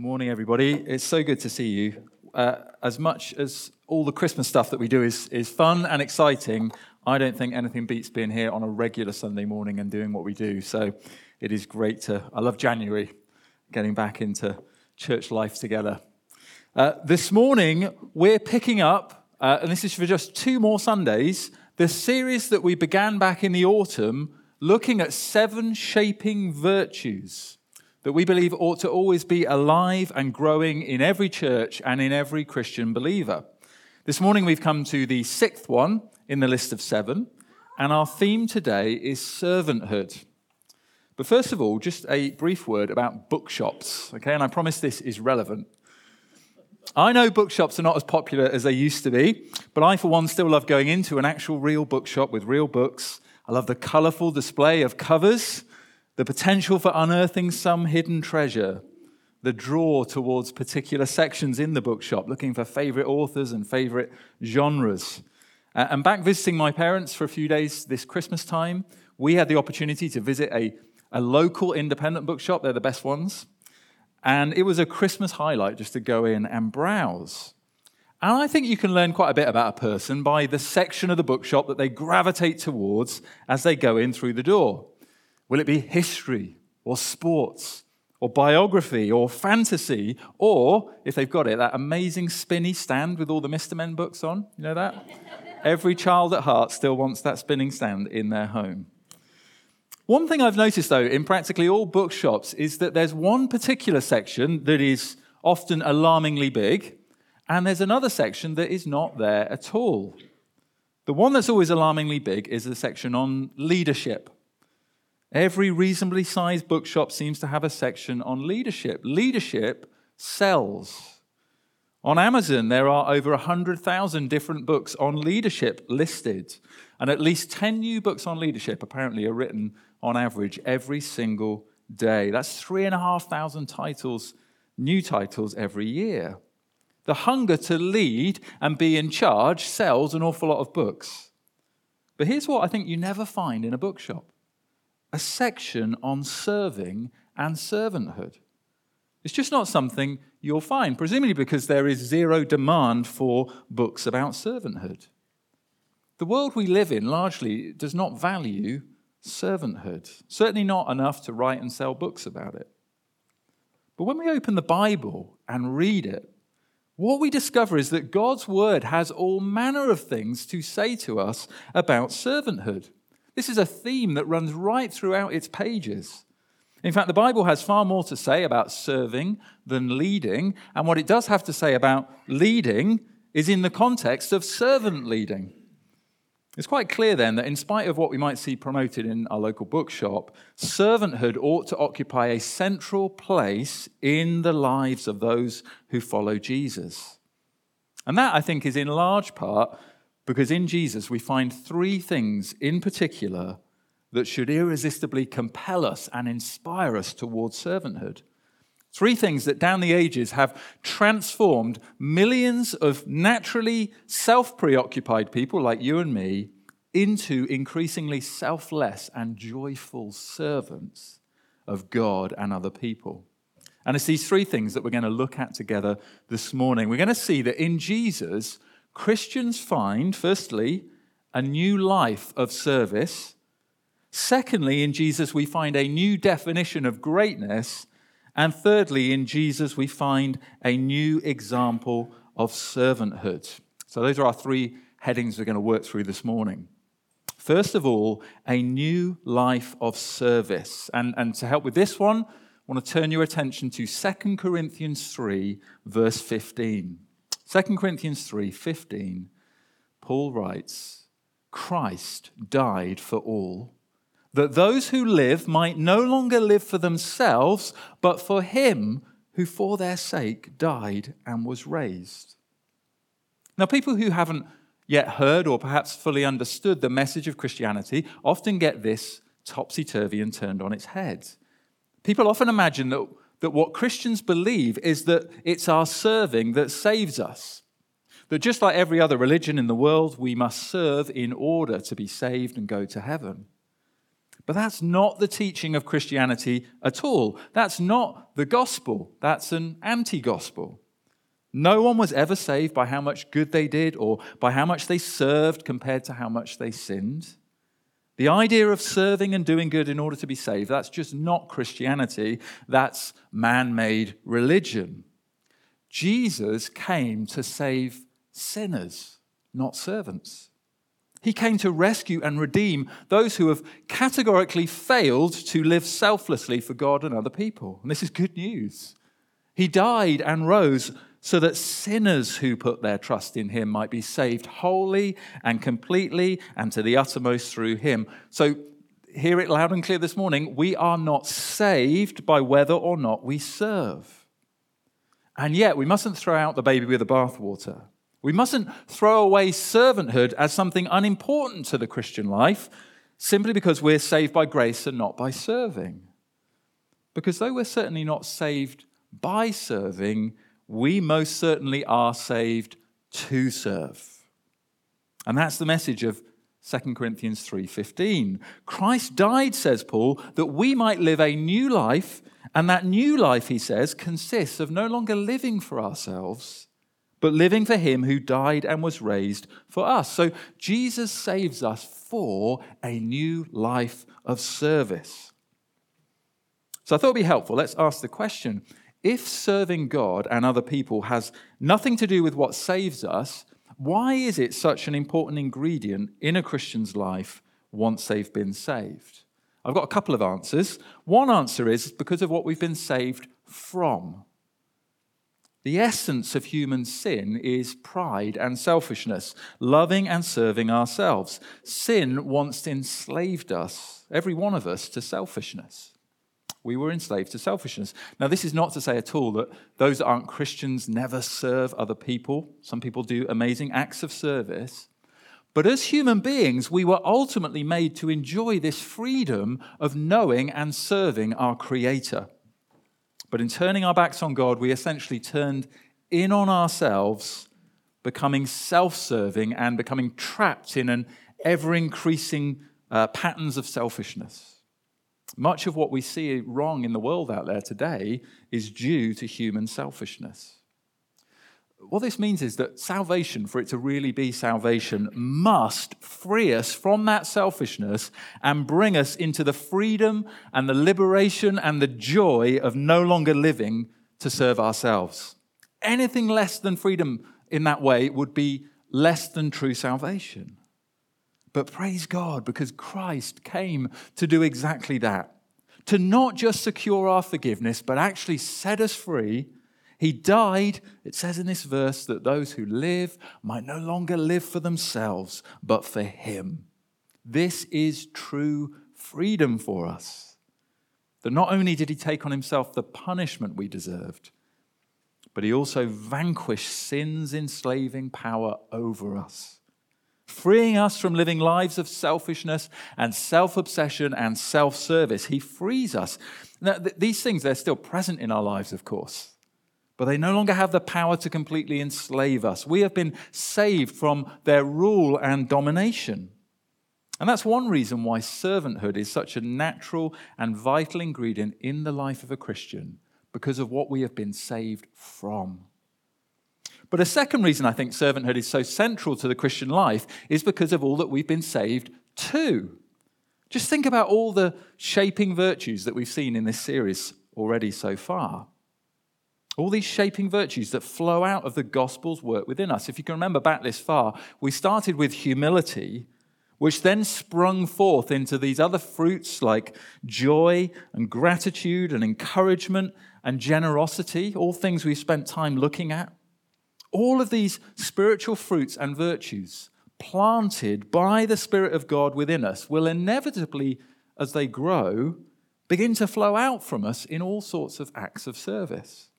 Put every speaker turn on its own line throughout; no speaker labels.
Morning, everybody. It's so good to see you. Uh, as much as all the Christmas stuff that we do is, is fun and exciting, I don't think anything beats being here on a regular Sunday morning and doing what we do. So it is great to, I love January, getting back into church life together. Uh, this morning, we're picking up, uh, and this is for just two more Sundays, the series that we began back in the autumn, looking at seven shaping virtues that we believe ought to always be alive and growing in every church and in every Christian believer. This morning we've come to the sixth one in the list of seven, and our theme today is servanthood. But first of all, just a brief word about bookshops, okay? And I promise this is relevant. I know bookshops are not as popular as they used to be, but I, for one, still love going into an actual real bookshop with real books. I love the colorful display of covers the potential for unearthing some hidden treasure, the draw towards particular sections in the bookshop, looking for favorite authors and favorite genres. Uh, and back visiting my parents for a few days this Christmas time, we had the opportunity to visit a, a local independent bookshop. They're the best ones. And it was a Christmas highlight just to go in and browse. And I think you can learn quite a bit about a person by the section of the bookshop that they gravitate towards as they go in through the door. Will it be history or sports or biography or fantasy? Or, if they've got it, that amazing spinny stand with all the Mr. Men books on? You know that? Every child at heart still wants that spinning stand in their home. One thing I've noticed, though, in practically all bookshops is that there's one particular section that is often alarmingly big, and there's another section that is not there at all. The one that's always alarmingly big is the section on leadership. Every reasonably sized bookshop seems to have a section on leadership. Leadership sells. On Amazon, there are over 100,000 different books on leadership listed, and at least 10 new books on leadership apparently are written on average every single day. That's 3,500 titles, new titles every year. The hunger to lead and be in charge sells an awful lot of books. But here's what I think you never find in a bookshop a section on serving and servanthood. It's just not something you'll find, presumably because there is zero demand for books about servanthood. The world we live in largely does not value servanthood, certainly not enough to write and sell books about it. But when we open the Bible and read it, what we discover is that God's word has all manner of things to say to us about servanthood. This is a theme that runs right throughout its pages. In fact, the Bible has far more to say about serving than leading, and what it does have to say about leading is in the context of servant leading. It's quite clear then that, in spite of what we might see promoted in our local bookshop, servanthood ought to occupy a central place in the lives of those who follow Jesus. And that, I think, is in large part because in Jesus, we find three things in particular that should irresistibly compel us and inspire us towards servanthood. Three things that down the ages have transformed millions of naturally self preoccupied people like you and me into increasingly selfless and joyful servants of God and other people. And it's these three things that we're going to look at together this morning. We're going to see that in Jesus, Christians find, firstly, a new life of service. Secondly, in Jesus, we find a new definition of greatness. And thirdly, in Jesus, we find a new example of servanthood. So, those are our three headings we're going to work through this morning. First of all, a new life of service. And, and to help with this one, I want to turn your attention to 2 Corinthians 3, verse 15. 2 Corinthians 3:15 Paul writes Christ died for all that those who live might no longer live for themselves but for him who for their sake died and was raised. Now people who haven't yet heard or perhaps fully understood the message of Christianity often get this topsy turvy and turned on its head. People often imagine that that what Christians believe is that it's our serving that saves us. That just like every other religion in the world, we must serve in order to be saved and go to heaven. But that's not the teaching of Christianity at all. That's not the gospel. That's an anti gospel. No one was ever saved by how much good they did or by how much they served compared to how much they sinned. The idea of serving and doing good in order to be saved, that's just not Christianity. That's man made religion. Jesus came to save sinners, not servants. He came to rescue and redeem those who have categorically failed to live selflessly for God and other people. And this is good news. He died and rose so that sinners who put their trust in him might be saved wholly and completely and to the uttermost through him. So, hear it loud and clear this morning we are not saved by whether or not we serve. And yet, we mustn't throw out the baby with the bathwater. We mustn't throw away servanthood as something unimportant to the Christian life simply because we're saved by grace and not by serving. Because though we're certainly not saved by serving, we most certainly are saved to serve. And that's the message of 2 Corinthians 3:15. Christ died, says Paul, that we might live a new life, and that new life, he says, consists of no longer living for ourselves, but living for him who died and was raised for us. So Jesus saves us for a new life of service. So I thought it'd be helpful. Let's ask the question if serving God and other people has nothing to do with what saves us, why is it such an important ingredient in a Christian's life once they've been saved? I've got a couple of answers. One answer is because of what we've been saved from. The essence of human sin is pride and selfishness, loving and serving ourselves. Sin once enslaved us, every one of us, to selfishness. We were enslaved to selfishness. Now, this is not to say at all that those that aren't Christians never serve other people. Some people do amazing acts of service. But as human beings, we were ultimately made to enjoy this freedom of knowing and serving our Creator. But in turning our backs on God, we essentially turned in on ourselves, becoming self serving and becoming trapped in an ever increasing uh, patterns of selfishness. Much of what we see wrong in the world out there today is due to human selfishness. What this means is that salvation, for it to really be salvation, must free us from that selfishness and bring us into the freedom and the liberation and the joy of no longer living to serve ourselves. Anything less than freedom in that way would be less than true salvation. But praise God, because Christ came to do exactly that to not just secure our forgiveness, but actually set us free. He died, it says in this verse, that those who live might no longer live for themselves, but for Him. This is true freedom for us. That not only did He take on Himself the punishment we deserved, but He also vanquished sin's enslaving power over us freeing us from living lives of selfishness and self obsession and self service. He frees us. Now, th- these things, they're still present in our lives, of course, but they no longer have the power to completely enslave us. We have been saved from their rule and domination. And that's one reason why servanthood is such a natural and vital ingredient in the life of a Christian, because of what we have been saved from. But a second reason I think servanthood is so central to the Christian life is because of all that we've been saved to. Just think about all the shaping virtues that we've seen in this series already so far. All these shaping virtues that flow out of the gospel's work within us. If you can remember back this far, we started with humility, which then sprung forth into these other fruits like joy and gratitude and encouragement and generosity, all things we've spent time looking at. All of these spiritual fruits and virtues planted by the Spirit of God within us will inevitably, as they grow, begin to flow out from us in all sorts of acts of service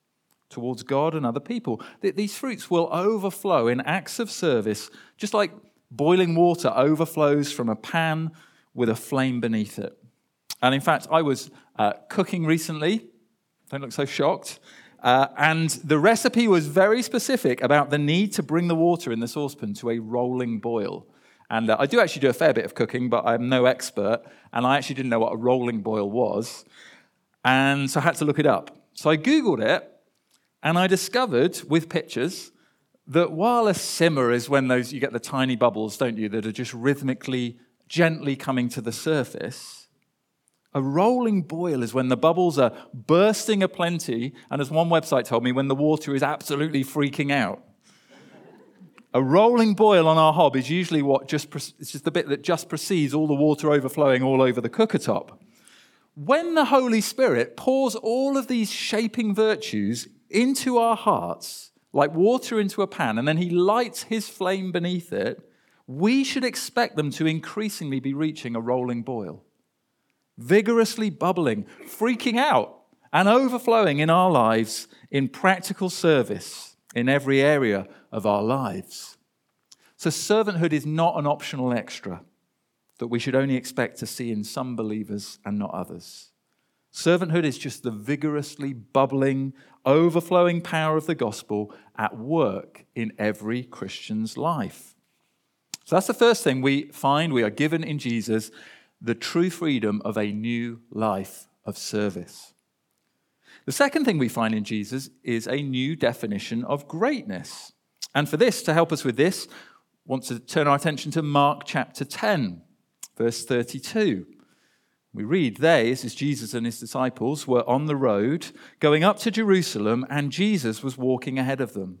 towards God and other people. These fruits will overflow in acts of service, just like boiling water overflows from a pan with a flame beneath it. And in fact, I was uh, cooking recently. Don't look so shocked. Uh, and the recipe was very specific about the need to bring the water in the saucepan to a rolling boil. And uh, I do actually do a fair bit of cooking, but I'm no expert. And I actually didn't know what a rolling boil was. And so I had to look it up. So I Googled it, and I discovered with pictures that while a simmer is when those you get the tiny bubbles, don't you, that are just rhythmically, gently coming to the surface, a rolling boil is when the bubbles are bursting aplenty, and as one website told me, when the water is absolutely freaking out. A rolling boil on our hob is usually what just it's just the bit that just precedes all the water overflowing all over the cooker top. When the Holy Spirit pours all of these shaping virtues into our hearts, like water into a pan, and then he lights his flame beneath it, we should expect them to increasingly be reaching a rolling boil, vigorously bubbling, freaking out, and overflowing in our lives in practical service in every area of our lives. So, servanthood is not an optional extra that we should only expect to see in some believers and not others. Servanthood is just the vigorously bubbling, overflowing power of the gospel at work in every Christian's life. So that's the first thing we find we are given in Jesus the true freedom of a new life of service. The second thing we find in Jesus is a new definition of greatness. And for this, to help us with this, want to turn our attention to Mark chapter 10, verse 32. We read, They, this is Jesus and his disciples, were on the road going up to Jerusalem, and Jesus was walking ahead of them.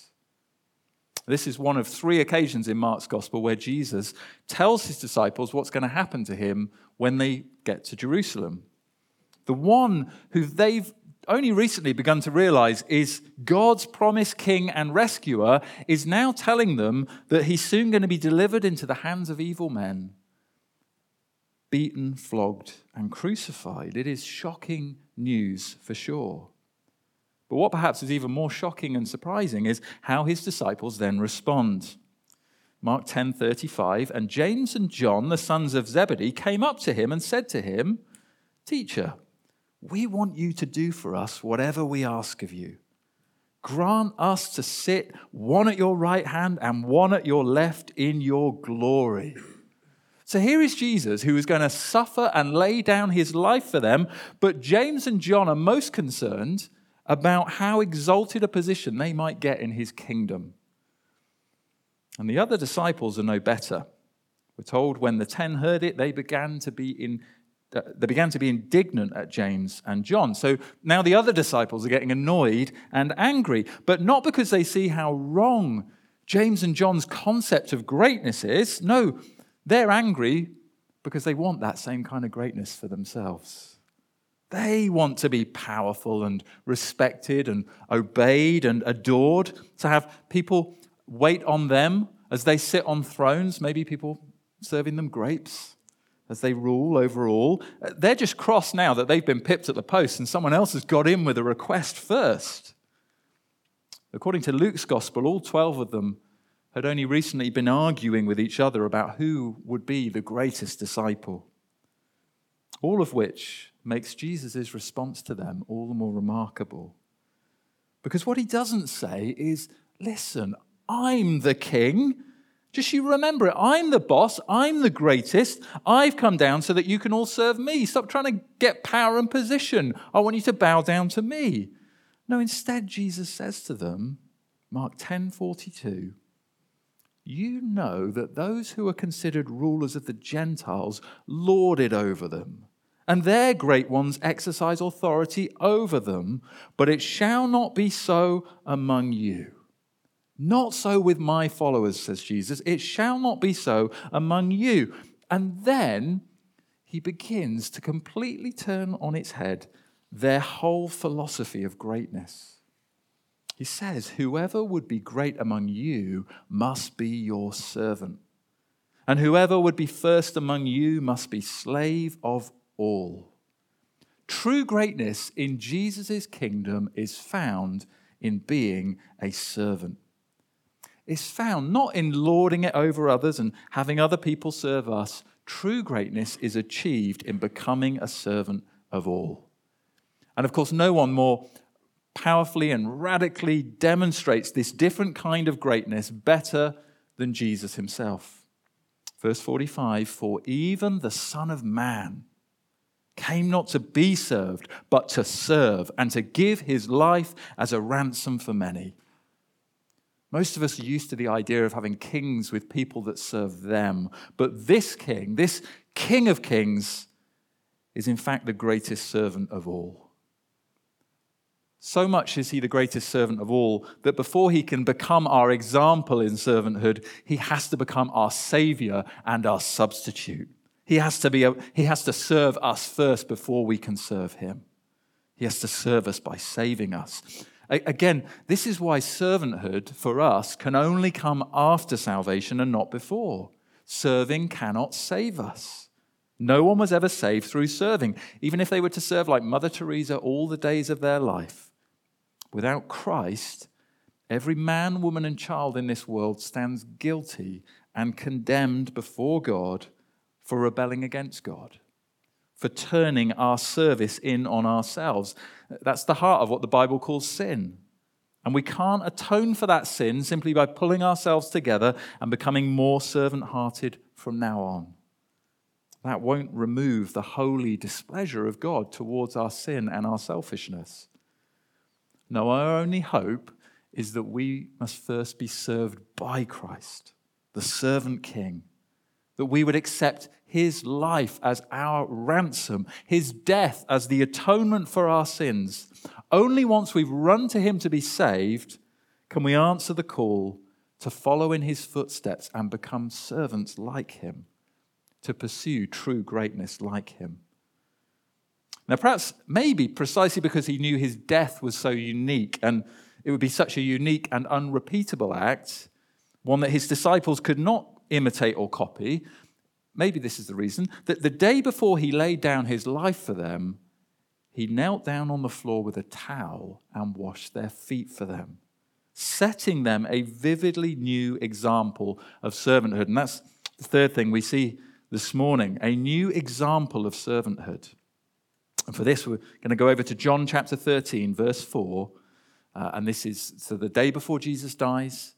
This is one of three occasions in Mark's gospel where Jesus tells his disciples what's going to happen to him when they get to Jerusalem. The one who they've only recently begun to realize is God's promised king and rescuer is now telling them that he's soon going to be delivered into the hands of evil men beaten, flogged, and crucified. It is shocking news for sure. But what perhaps is even more shocking and surprising is how his disciples then respond. Mark 10:35 and James and John the sons of Zebedee came up to him and said to him, "Teacher, we want you to do for us whatever we ask of you. Grant us to sit one at your right hand and one at your left in your glory." So here is Jesus who is going to suffer and lay down his life for them, but James and John are most concerned about how exalted a position they might get in his kingdom. And the other disciples are no better. We're told when the ten heard it, they began to be in uh, they began to be indignant at James and John. So now the other disciples are getting annoyed and angry, but not because they see how wrong James and John's concept of greatness is. No, they're angry because they want that same kind of greatness for themselves. They want to be powerful and respected and obeyed and adored, to have people wait on them as they sit on thrones, maybe people serving them grapes as they rule over all. They're just cross now that they've been pipped at the post and someone else has got in with a request first. According to Luke's gospel, all 12 of them had only recently been arguing with each other about who would be the greatest disciple. All of which makes Jesus' response to them all the more remarkable. Because what he doesn't say is, listen, I'm the king. Just you remember it. I'm the boss. I'm the greatest. I've come down so that you can all serve me. Stop trying to get power and position. I want you to bow down to me. No, instead, Jesus says to them, Mark 10 42, you know that those who are considered rulers of the Gentiles lord it over them, and their great ones exercise authority over them, but it shall not be so among you. Not so with my followers, says Jesus. It shall not be so among you. And then he begins to completely turn on its head their whole philosophy of greatness. He says, Whoever would be great among you must be your servant. And whoever would be first among you must be slave of all. True greatness in Jesus' kingdom is found in being a servant. It's found not in lording it over others and having other people serve us. True greatness is achieved in becoming a servant of all. And of course, no one more powerfully and radically demonstrates this different kind of greatness better than Jesus himself. Verse 45 For even the Son of Man came not to be served, but to serve and to give his life as a ransom for many. Most of us are used to the idea of having kings with people that serve them. But this king, this king of kings, is in fact the greatest servant of all. So much is he the greatest servant of all that before he can become our example in servanthood, he has to become our savior and our substitute. He has to, be a, he has to serve us first before we can serve him. He has to serve us by saving us. Again, this is why servanthood for us can only come after salvation and not before. Serving cannot save us. No one was ever saved through serving, even if they were to serve like Mother Teresa all the days of their life. Without Christ, every man, woman, and child in this world stands guilty and condemned before God for rebelling against God, for turning our service in on ourselves. That's the heart of what the Bible calls sin. And we can't atone for that sin simply by pulling ourselves together and becoming more servant hearted from now on. That won't remove the holy displeasure of God towards our sin and our selfishness. No, our only hope is that we must first be served by Christ, the servant king, that we would accept his life as our ransom, his death as the atonement for our sins. Only once we've run to him to be saved can we answer the call to follow in his footsteps and become servants like him, to pursue true greatness like him. Now, perhaps, maybe precisely because he knew his death was so unique and it would be such a unique and unrepeatable act, one that his disciples could not imitate or copy, maybe this is the reason, that the day before he laid down his life for them, he knelt down on the floor with a towel and washed their feet for them, setting them a vividly new example of servanthood. And that's the third thing we see this morning a new example of servanthood. And for this, we're going to go over to John chapter 13, verse 4. Uh, and this is so the day before Jesus dies,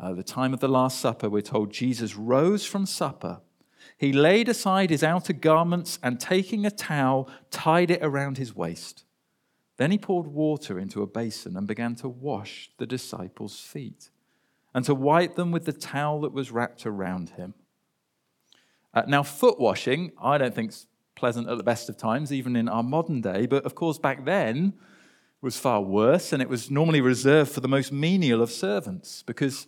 uh, the time of the Last Supper, we're told Jesus rose from supper. He laid aside his outer garments and taking a towel, tied it around his waist. Then he poured water into a basin and began to wash the disciples' feet and to wipe them with the towel that was wrapped around him. Uh, now, foot washing, I don't think pleasant at the best of times, even in our modern day. But of course, back then was far worse, and it was normally reserved for the most menial of servants because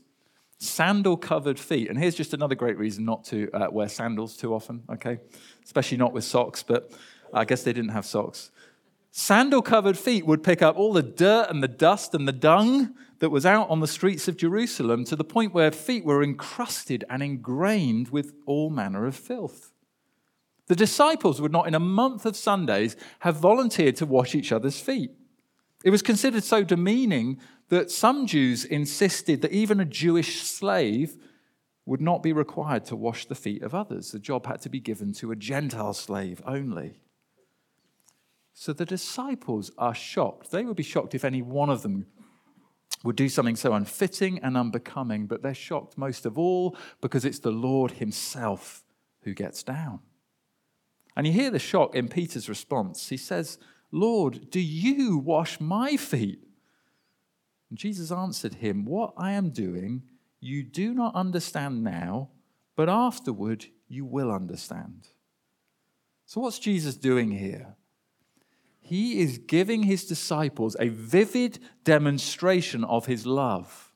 sandal covered feet, and here's just another great reason not to uh, wear sandals too often, okay? Especially not with socks, but I guess they didn't have socks. Sandal covered feet would pick up all the dirt and the dust and the dung that was out on the streets of Jerusalem to the point where feet were encrusted and ingrained with all manner of filth. The disciples would not, in a month of Sundays, have volunteered to wash each other's feet. It was considered so demeaning that some Jews insisted that even a Jewish slave would not be required to wash the feet of others. The job had to be given to a Gentile slave only. So the disciples are shocked. They would be shocked if any one of them would do something so unfitting and unbecoming, but they're shocked most of all because it's the Lord Himself who gets down. And you hear the shock in Peter's response. He says, Lord, do you wash my feet? And Jesus answered him, What I am doing, you do not understand now, but afterward you will understand. So, what's Jesus doing here? He is giving his disciples a vivid demonstration of his love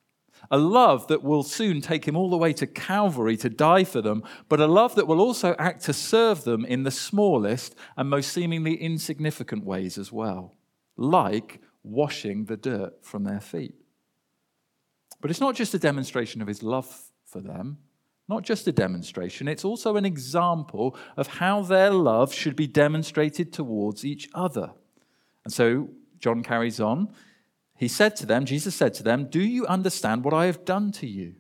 a love that will soon take him all the way to Calvary to die for them, but a love that will also act to serve them in the smallest and most seemingly insignificant ways as well, like washing the dirt from their feet. But it's not just a demonstration of his love for them, not just a demonstration, it's also an example of how their love should be demonstrated towards each other. And so John carries on. He said to them, Jesus said to them, Do you understand what I have done to you?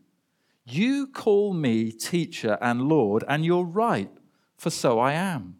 You call me teacher and Lord, and you're right, for so I am.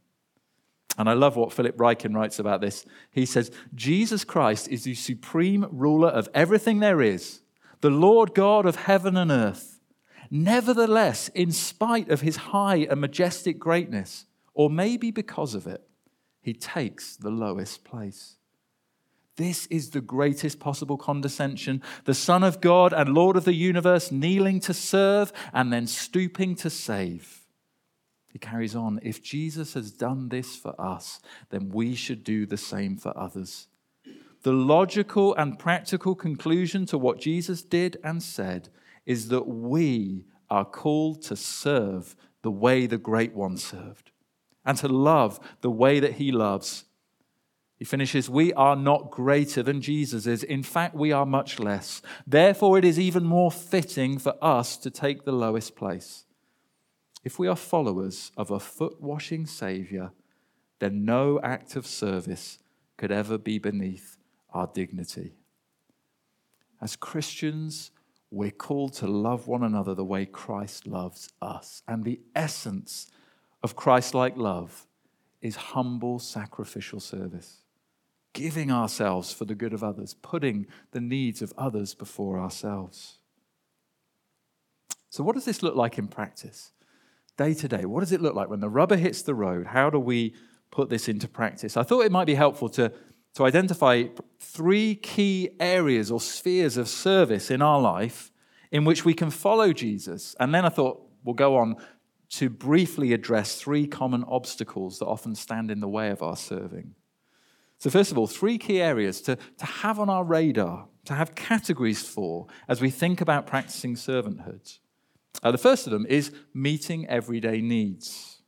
And I love what Philip Ryken writes about this. He says, Jesus Christ is the supreme ruler of everything there is, the Lord God of heaven and earth. Nevertheless, in spite of his high and majestic greatness, or maybe because of it, he takes the lowest place. This is the greatest possible condescension. The Son of God and Lord of the universe kneeling to serve and then stooping to save. He carries on if Jesus has done this for us, then we should do the same for others. The logical and practical conclusion to what Jesus did and said is that we are called to serve the way the great one served and to love the way that he loves. He finishes, We are not greater than Jesus is. In fact, we are much less. Therefore, it is even more fitting for us to take the lowest place. If we are followers of a foot washing Savior, then no act of service could ever be beneath our dignity. As Christians, we're called to love one another the way Christ loves us. And the essence of Christ like love is humble sacrificial service, giving ourselves for the good of others, putting the needs of others before ourselves. So, what does this look like in practice? Day to day, what does it look like when the rubber hits the road? How do we put this into practice? I thought it might be helpful to to identify three key areas or spheres of service in our life in which we can follow Jesus. And then I thought we'll go on to briefly address three common obstacles that often stand in the way of our serving. So, first of all, three key areas to, to have on our radar, to have categories for as we think about practicing servanthood. Uh, the first of them is meeting everyday needs.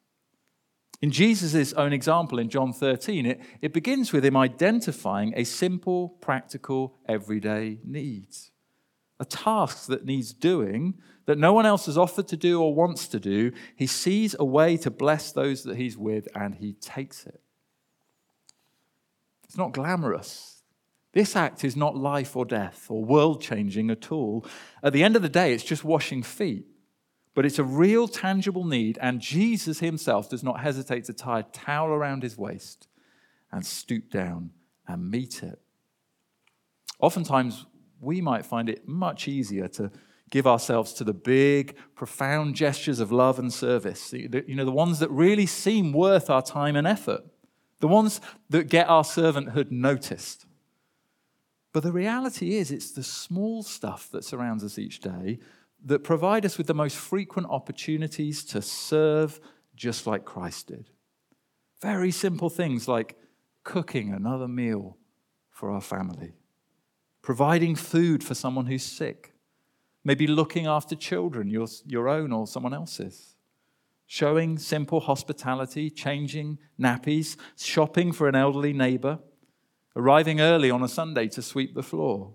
In Jesus' own example in John 13, it, it begins with him identifying a simple, practical, everyday need. A task that needs doing, that no one else has offered to do or wants to do. He sees a way to bless those that he's with and he takes it. It's not glamorous. This act is not life or death or world changing at all. At the end of the day, it's just washing feet. But it's a real, tangible need, and Jesus himself does not hesitate to tie a towel around his waist and stoop down and meet it. Oftentimes, we might find it much easier to give ourselves to the big, profound gestures of love and service, you know, the ones that really seem worth our time and effort, the ones that get our servanthood noticed. But the reality is, it's the small stuff that surrounds us each day that provide us with the most frequent opportunities to serve just like Christ did. Very simple things like cooking another meal for our family, providing food for someone who's sick, maybe looking after children, your, your own or someone else's, showing simple hospitality, changing nappies, shopping for an elderly neighbor, arriving early on a Sunday to sweep the floor,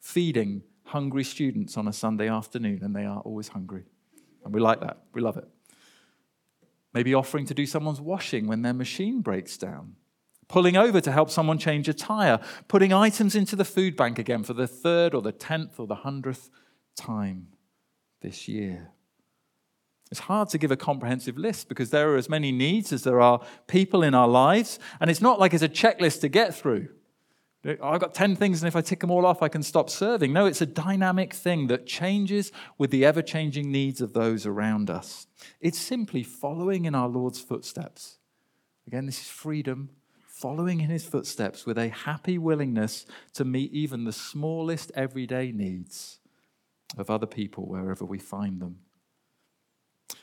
feeding hungry students on a Sunday afternoon, and they are always hungry. And we like that. We love it. Maybe offering to do someone's washing when their machine breaks down. Pulling over to help someone change a tire. Putting items into the food bank again for the third or the tenth or the hundredth time this year. It's hard to give a comprehensive list because there are as many needs as there are people in our lives, and it's not like it's a checklist to get through. I've got 10 things, and if I tick them all off, I can stop serving. No, it's a dynamic thing that changes with the ever changing needs of those around us. It's simply following in our Lord's footsteps. Again, this is freedom, following in his footsteps with a happy willingness to meet even the smallest everyday needs of other people wherever we find them.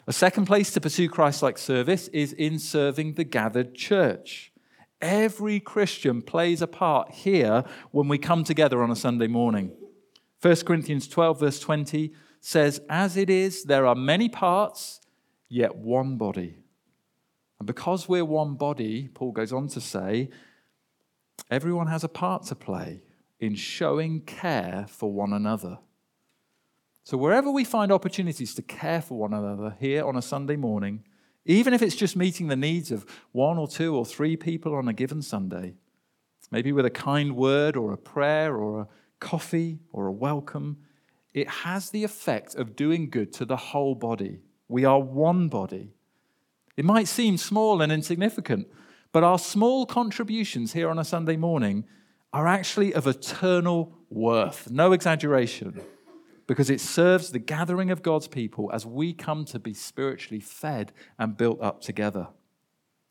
A second place to pursue Christ like service is in serving the gathered church. Every Christian plays a part here when we come together on a Sunday morning. 1 Corinthians 12, verse 20 says, As it is, there are many parts, yet one body. And because we're one body, Paul goes on to say, everyone has a part to play in showing care for one another. So, wherever we find opportunities to care for one another here on a Sunday morning, even if it's just meeting the needs of one or two or three people on a given Sunday, maybe with a kind word or a prayer or a coffee or a welcome, it has the effect of doing good to the whole body. We are one body. It might seem small and insignificant, but our small contributions here on a Sunday morning are actually of eternal worth. No exaggeration because it serves the gathering of God's people as we come to be spiritually fed and built up together.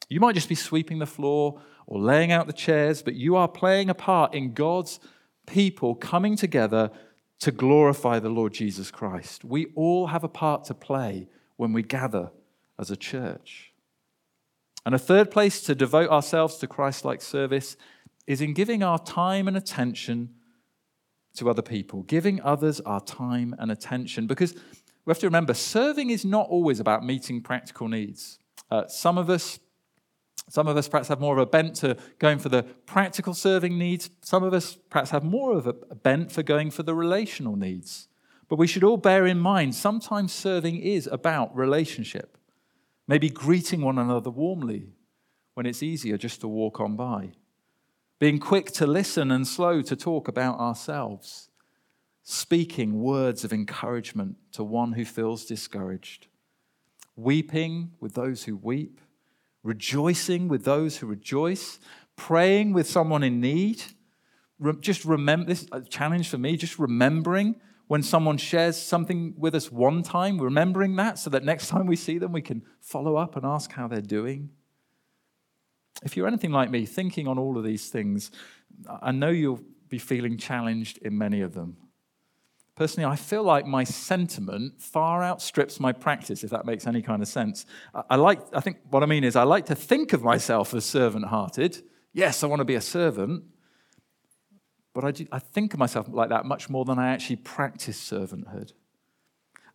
You might just be sweeping the floor or laying out the chairs, but you are playing a part in God's people coming together to glorify the Lord Jesus Christ. We all have a part to play when we gather as a church. And a third place to devote ourselves to Christ like service is in giving our time and attention to other people, giving others our time and attention. Because we have to remember, serving is not always about meeting practical needs. Uh, some of us, some of us perhaps have more of a bent to going for the practical serving needs. Some of us perhaps have more of a bent for going for the relational needs. But we should all bear in mind sometimes serving is about relationship. Maybe greeting one another warmly when it's easier just to walk on by being quick to listen and slow to talk about ourselves, speaking words of encouragement to one who feels discouraged, weeping with those who weep, rejoicing with those who rejoice, praying with someone in need. Just remember this uh, challenge for me, just remembering when someone shares something with us one time, remembering that so that next time we see them, we can follow up and ask how they're doing. If you're anything like me, thinking on all of these things, I know you'll be feeling challenged in many of them. Personally, I feel like my sentiment far outstrips my practice, if that makes any kind of sense. I, like, I think what I mean is, I like to think of myself as servant hearted. Yes, I want to be a servant, but I, do, I think of myself like that much more than I actually practice servanthood.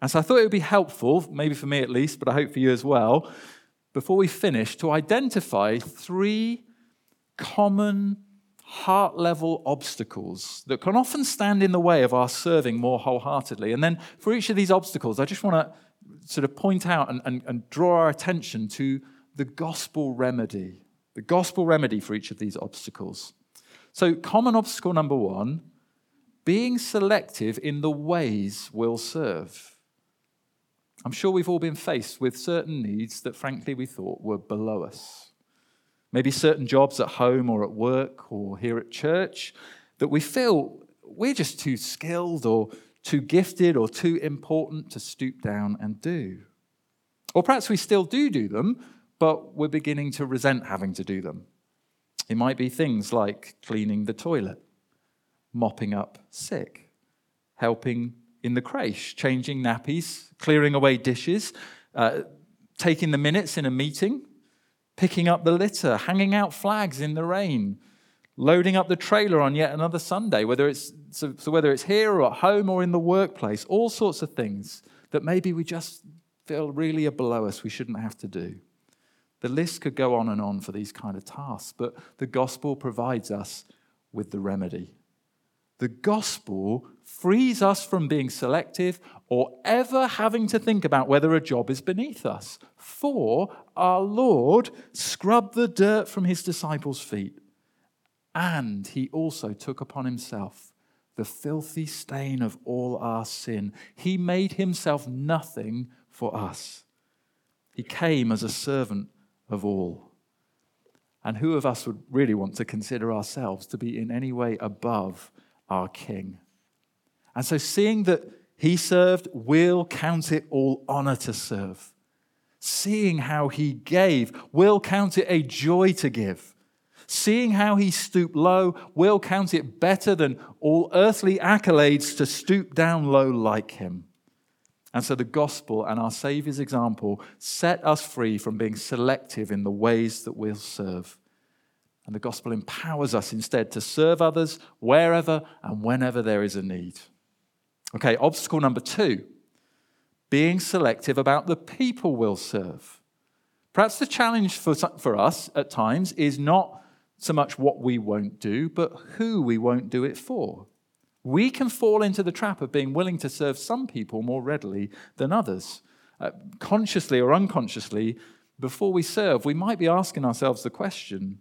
And so I thought it would be helpful, maybe for me at least, but I hope for you as well, before we finish to identify three common heart level obstacles that can often stand in the way of our serving more wholeheartedly. And then for each of these obstacles, I just want to sort of point out and, and, and draw our attention to the gospel remedy, the gospel remedy for each of these obstacles. So, common obstacle number one being selective in the ways we'll serve. I'm sure we've all been faced with certain needs that, frankly, we thought were below us. Maybe certain jobs at home or at work or here at church that we feel we're just too skilled or too gifted or too important to stoop down and do. Or perhaps we still do do them, but we're beginning to resent having to do them. It might be things like cleaning the toilet, mopping up sick, helping in the creche, changing nappies, clearing away dishes, uh, taking the minutes in a meeting, picking up the litter, hanging out flags in the rain, loading up the trailer on yet another Sunday, whether it's, so, so whether it's here or at home or in the workplace, all sorts of things that maybe we just feel really are below us, we shouldn't have to do. The list could go on and on for these kind of tasks, but the gospel provides us with the remedy. The gospel frees us from being selective or ever having to think about whether a job is beneath us. For our Lord scrubbed the dirt from his disciples' feet, and he also took upon himself the filthy stain of all our sin. He made himself nothing for us. He came as a servant of all. And who of us would really want to consider ourselves to be in any way above our King? And so, seeing that he served, we'll count it all honor to serve. Seeing how he gave, we'll count it a joy to give. Seeing how he stooped low, we'll count it better than all earthly accolades to stoop down low like him. And so the gospel and our Saviour's example set us free from being selective in the ways that we'll serve. And the gospel empowers us instead to serve others wherever and whenever there is a need. Okay, obstacle number two being selective about the people we'll serve. Perhaps the challenge for, for us at times is not so much what we won't do, but who we won't do it for. We can fall into the trap of being willing to serve some people more readily than others. Uh, consciously or unconsciously, before we serve, we might be asking ourselves the question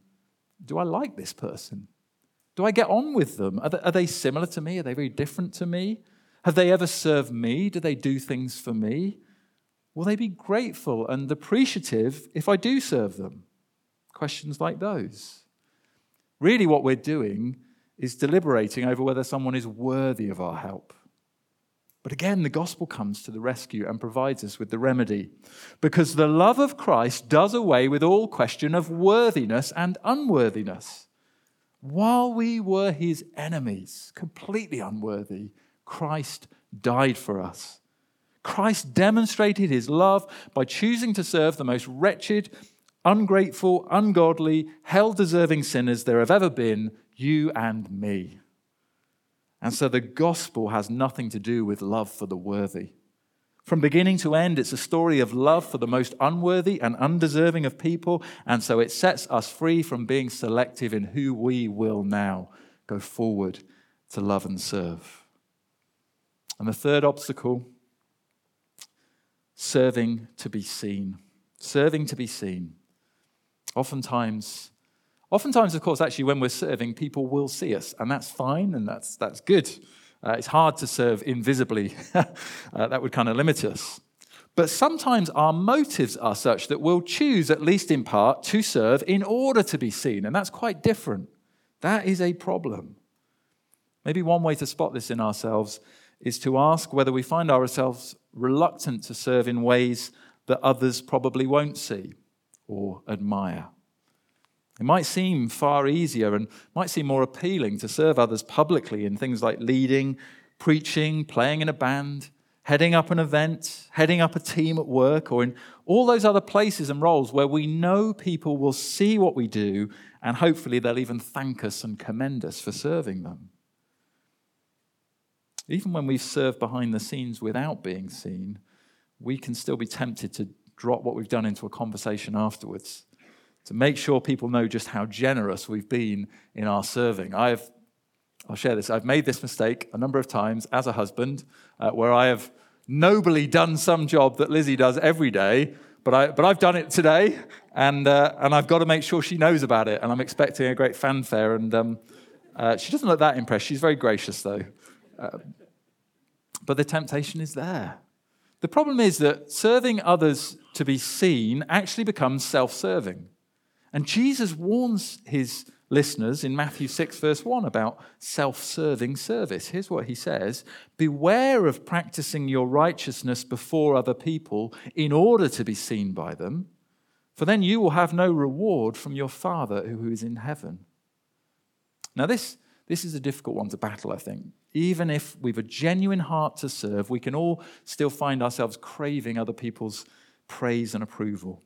Do I like this person? Do I get on with them? Are they, are they similar to me? Are they very different to me? Have they ever served me? Do they do things for me? Will they be grateful and appreciative if I do serve them? Questions like those. Really, what we're doing is deliberating over whether someone is worthy of our help. But again, the gospel comes to the rescue and provides us with the remedy. Because the love of Christ does away with all question of worthiness and unworthiness. While we were his enemies, completely unworthy, Christ died for us. Christ demonstrated his love by choosing to serve the most wretched, ungrateful, ungodly, hell deserving sinners there have ever been, you and me. And so the gospel has nothing to do with love for the worthy. From beginning to end, it's a story of love for the most unworthy and undeserving of people. And so it sets us free from being selective in who we will now go forward to love and serve. And the third obstacle serving to be seen. Serving to be seen. Oftentimes, oftentimes, of course, actually, when we're serving, people will see us, and that's fine and that's, that's good. Uh, it's hard to serve invisibly, uh, that would kind of limit us. But sometimes our motives are such that we'll choose, at least in part, to serve in order to be seen, and that's quite different. That is a problem. Maybe one way to spot this in ourselves is to ask whether we find ourselves reluctant to serve in ways that others probably won't see or admire. It might seem far easier and might seem more appealing to serve others publicly in things like leading, preaching, playing in a band, heading up an event, heading up a team at work, or in all those other places and roles where we know people will see what we do and hopefully they'll even thank us and commend us for serving them. Even when we've served behind the scenes without being seen, we can still be tempted to drop what we've done into a conversation afterwards to make sure people know just how generous we've been in our serving. I've, I'll share this. I've made this mistake a number of times as a husband, uh, where I have nobly done some job that Lizzie does every day, but, I, but I've done it today, and, uh, and I've got to make sure she knows about it, and I'm expecting a great fanfare. And um, uh, she doesn't look that impressed. She's very gracious, though. But the temptation is there. The problem is that serving others to be seen actually becomes self serving. And Jesus warns his listeners in Matthew 6, verse 1, about self serving service. Here's what he says Beware of practicing your righteousness before other people in order to be seen by them, for then you will have no reward from your Father who is in heaven. Now, this, this is a difficult one to battle, I think even if we've a genuine heart to serve, we can all still find ourselves craving other people's praise and approval.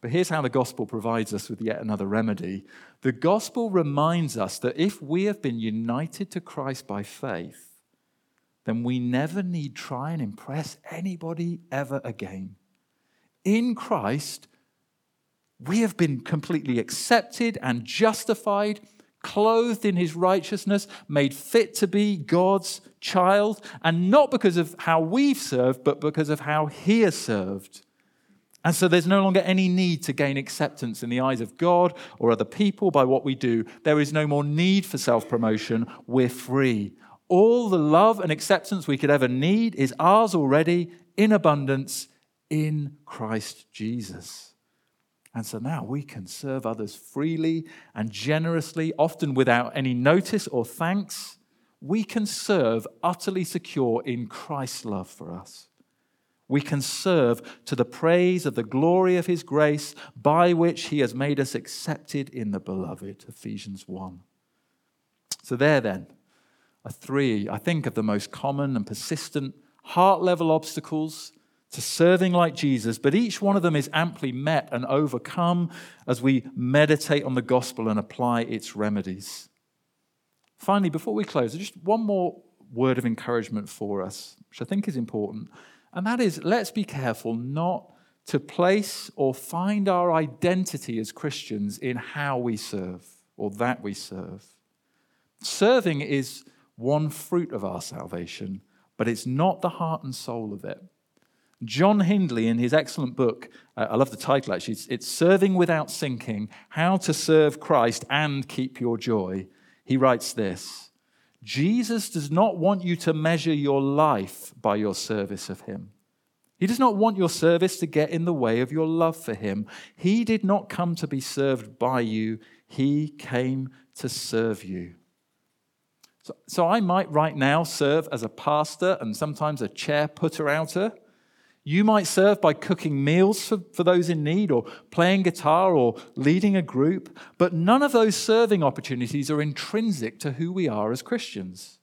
But here's how the gospel provides us with yet another remedy. The gospel reminds us that if we have been united to Christ by faith, then we never need try and impress anybody ever again. In Christ, we have been completely accepted and justified clothed in his righteousness, made fit to be God's child, and not because of how we've served, but because of how he has served. And so there's no longer any need to gain acceptance in the eyes of God or other people by what we do. There is no more need for self promotion. We're free. All the love and acceptance we could ever need is ours already in abundance in Christ Jesus. And so now we can serve others freely and generously, often without any notice or thanks. We can serve utterly secure in Christ's love for us. We can serve to the praise of the glory of his grace by which he has made us accepted in the beloved. Ephesians 1. So, there then are three, I think, of the most common and persistent heart level obstacles to serving like Jesus, but each one of them is amply met and overcome as we meditate on the gospel and apply its remedies. Finally, before we close, just one more word of encouragement for us, which I think is important, and that is let's be careful not to place or find our identity as Christians in how we serve or that we serve. Serving is one fruit of our salvation, but it's not the heart and soul of it. John Hindley, in his excellent book, uh, I love the title actually, it's, it's Serving Without Sinking How to Serve Christ and Keep Your Joy. He writes this Jesus does not want you to measure your life by your service of Him. He does not want your service to get in the way of your love for Him. He did not come to be served by you, He came to serve you. So, so I might right now serve as a pastor and sometimes a chair putter outer. You might serve by cooking meals for, for those in need, or playing guitar, or leading a group, but none of those serving opportunities are intrinsic to who we are as Christians.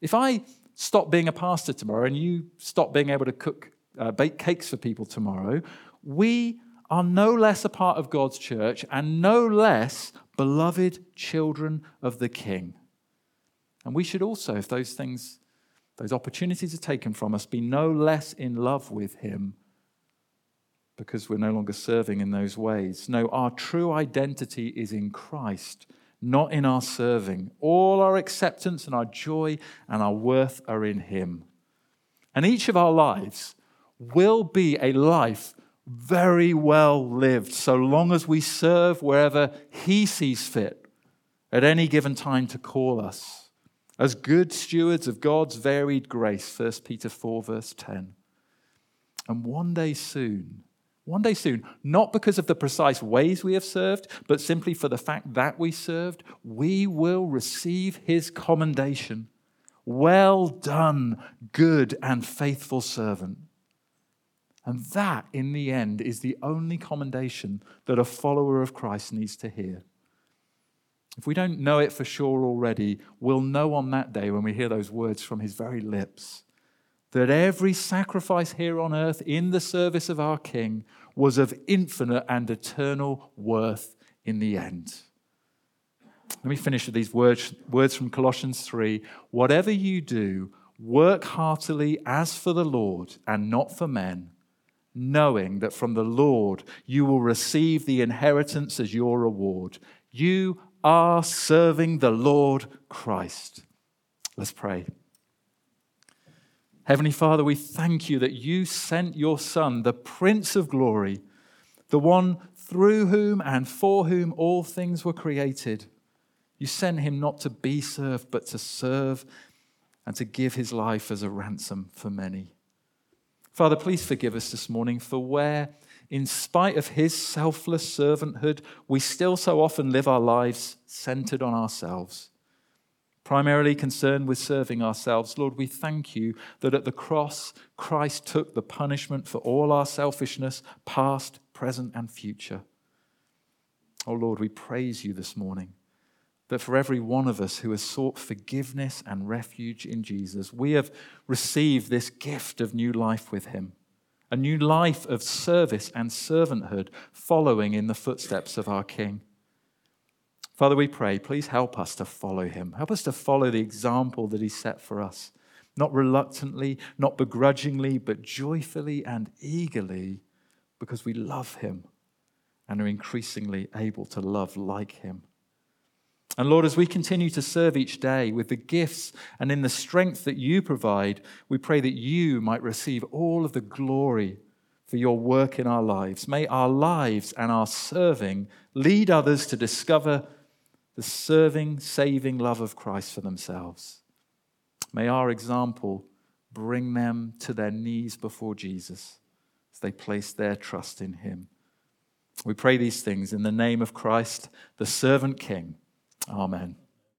If I stop being a pastor tomorrow and you stop being able to cook, uh, bake cakes for people tomorrow, we are no less a part of God's church and no less beloved children of the King. And we should also, if those things those opportunities are taken from us, be no less in love with Him because we're no longer serving in those ways. No, our true identity is in Christ, not in our serving. All our acceptance and our joy and our worth are in Him. And each of our lives will be a life very well lived so long as we serve wherever He sees fit at any given time to call us as good stewards of God's varied grace, 1 Peter 4, verse 10. And one day soon, one day soon, not because of the precise ways we have served, but simply for the fact that we served, we will receive his commendation. Well done, good and faithful servant. And that, in the end, is the only commendation that a follower of Christ needs to hear. If we don't know it for sure already, we'll know on that day when we hear those words from his very lips that every sacrifice here on earth in the service of our King was of infinite and eternal worth in the end. Let me finish with these words, words from Colossians 3 Whatever you do, work heartily as for the Lord and not for men, knowing that from the Lord you will receive the inheritance as your reward. You are serving the Lord Christ. Let's pray. Heavenly Father, we thank you that you sent your Son, the Prince of Glory, the one through whom and for whom all things were created. You sent him not to be served, but to serve and to give his life as a ransom for many. Father, please forgive us this morning for where in spite of his selfless servanthood, we still so often live our lives centered on ourselves, primarily concerned with serving ourselves. Lord, we thank you that at the cross, Christ took the punishment for all our selfishness, past, present, and future. Oh Lord, we praise you this morning that for every one of us who has sought forgiveness and refuge in Jesus, we have received this gift of new life with him a new life of service and servanthood following in the footsteps of our King. Father, we pray, please help us to follow him. Help us to follow the example that he set for us, not reluctantly, not begrudgingly, but joyfully and eagerly, because we love him and are increasingly able to love like him. And Lord, as we continue to serve each day with the gifts and in the strength that you provide, we pray that you might receive all of the glory for your work in our lives. May our lives and our serving lead others to discover the serving, saving love of Christ for themselves. May our example bring them to their knees before Jesus as they place their trust in him. We pray these things in the name of Christ, the servant King. Amen.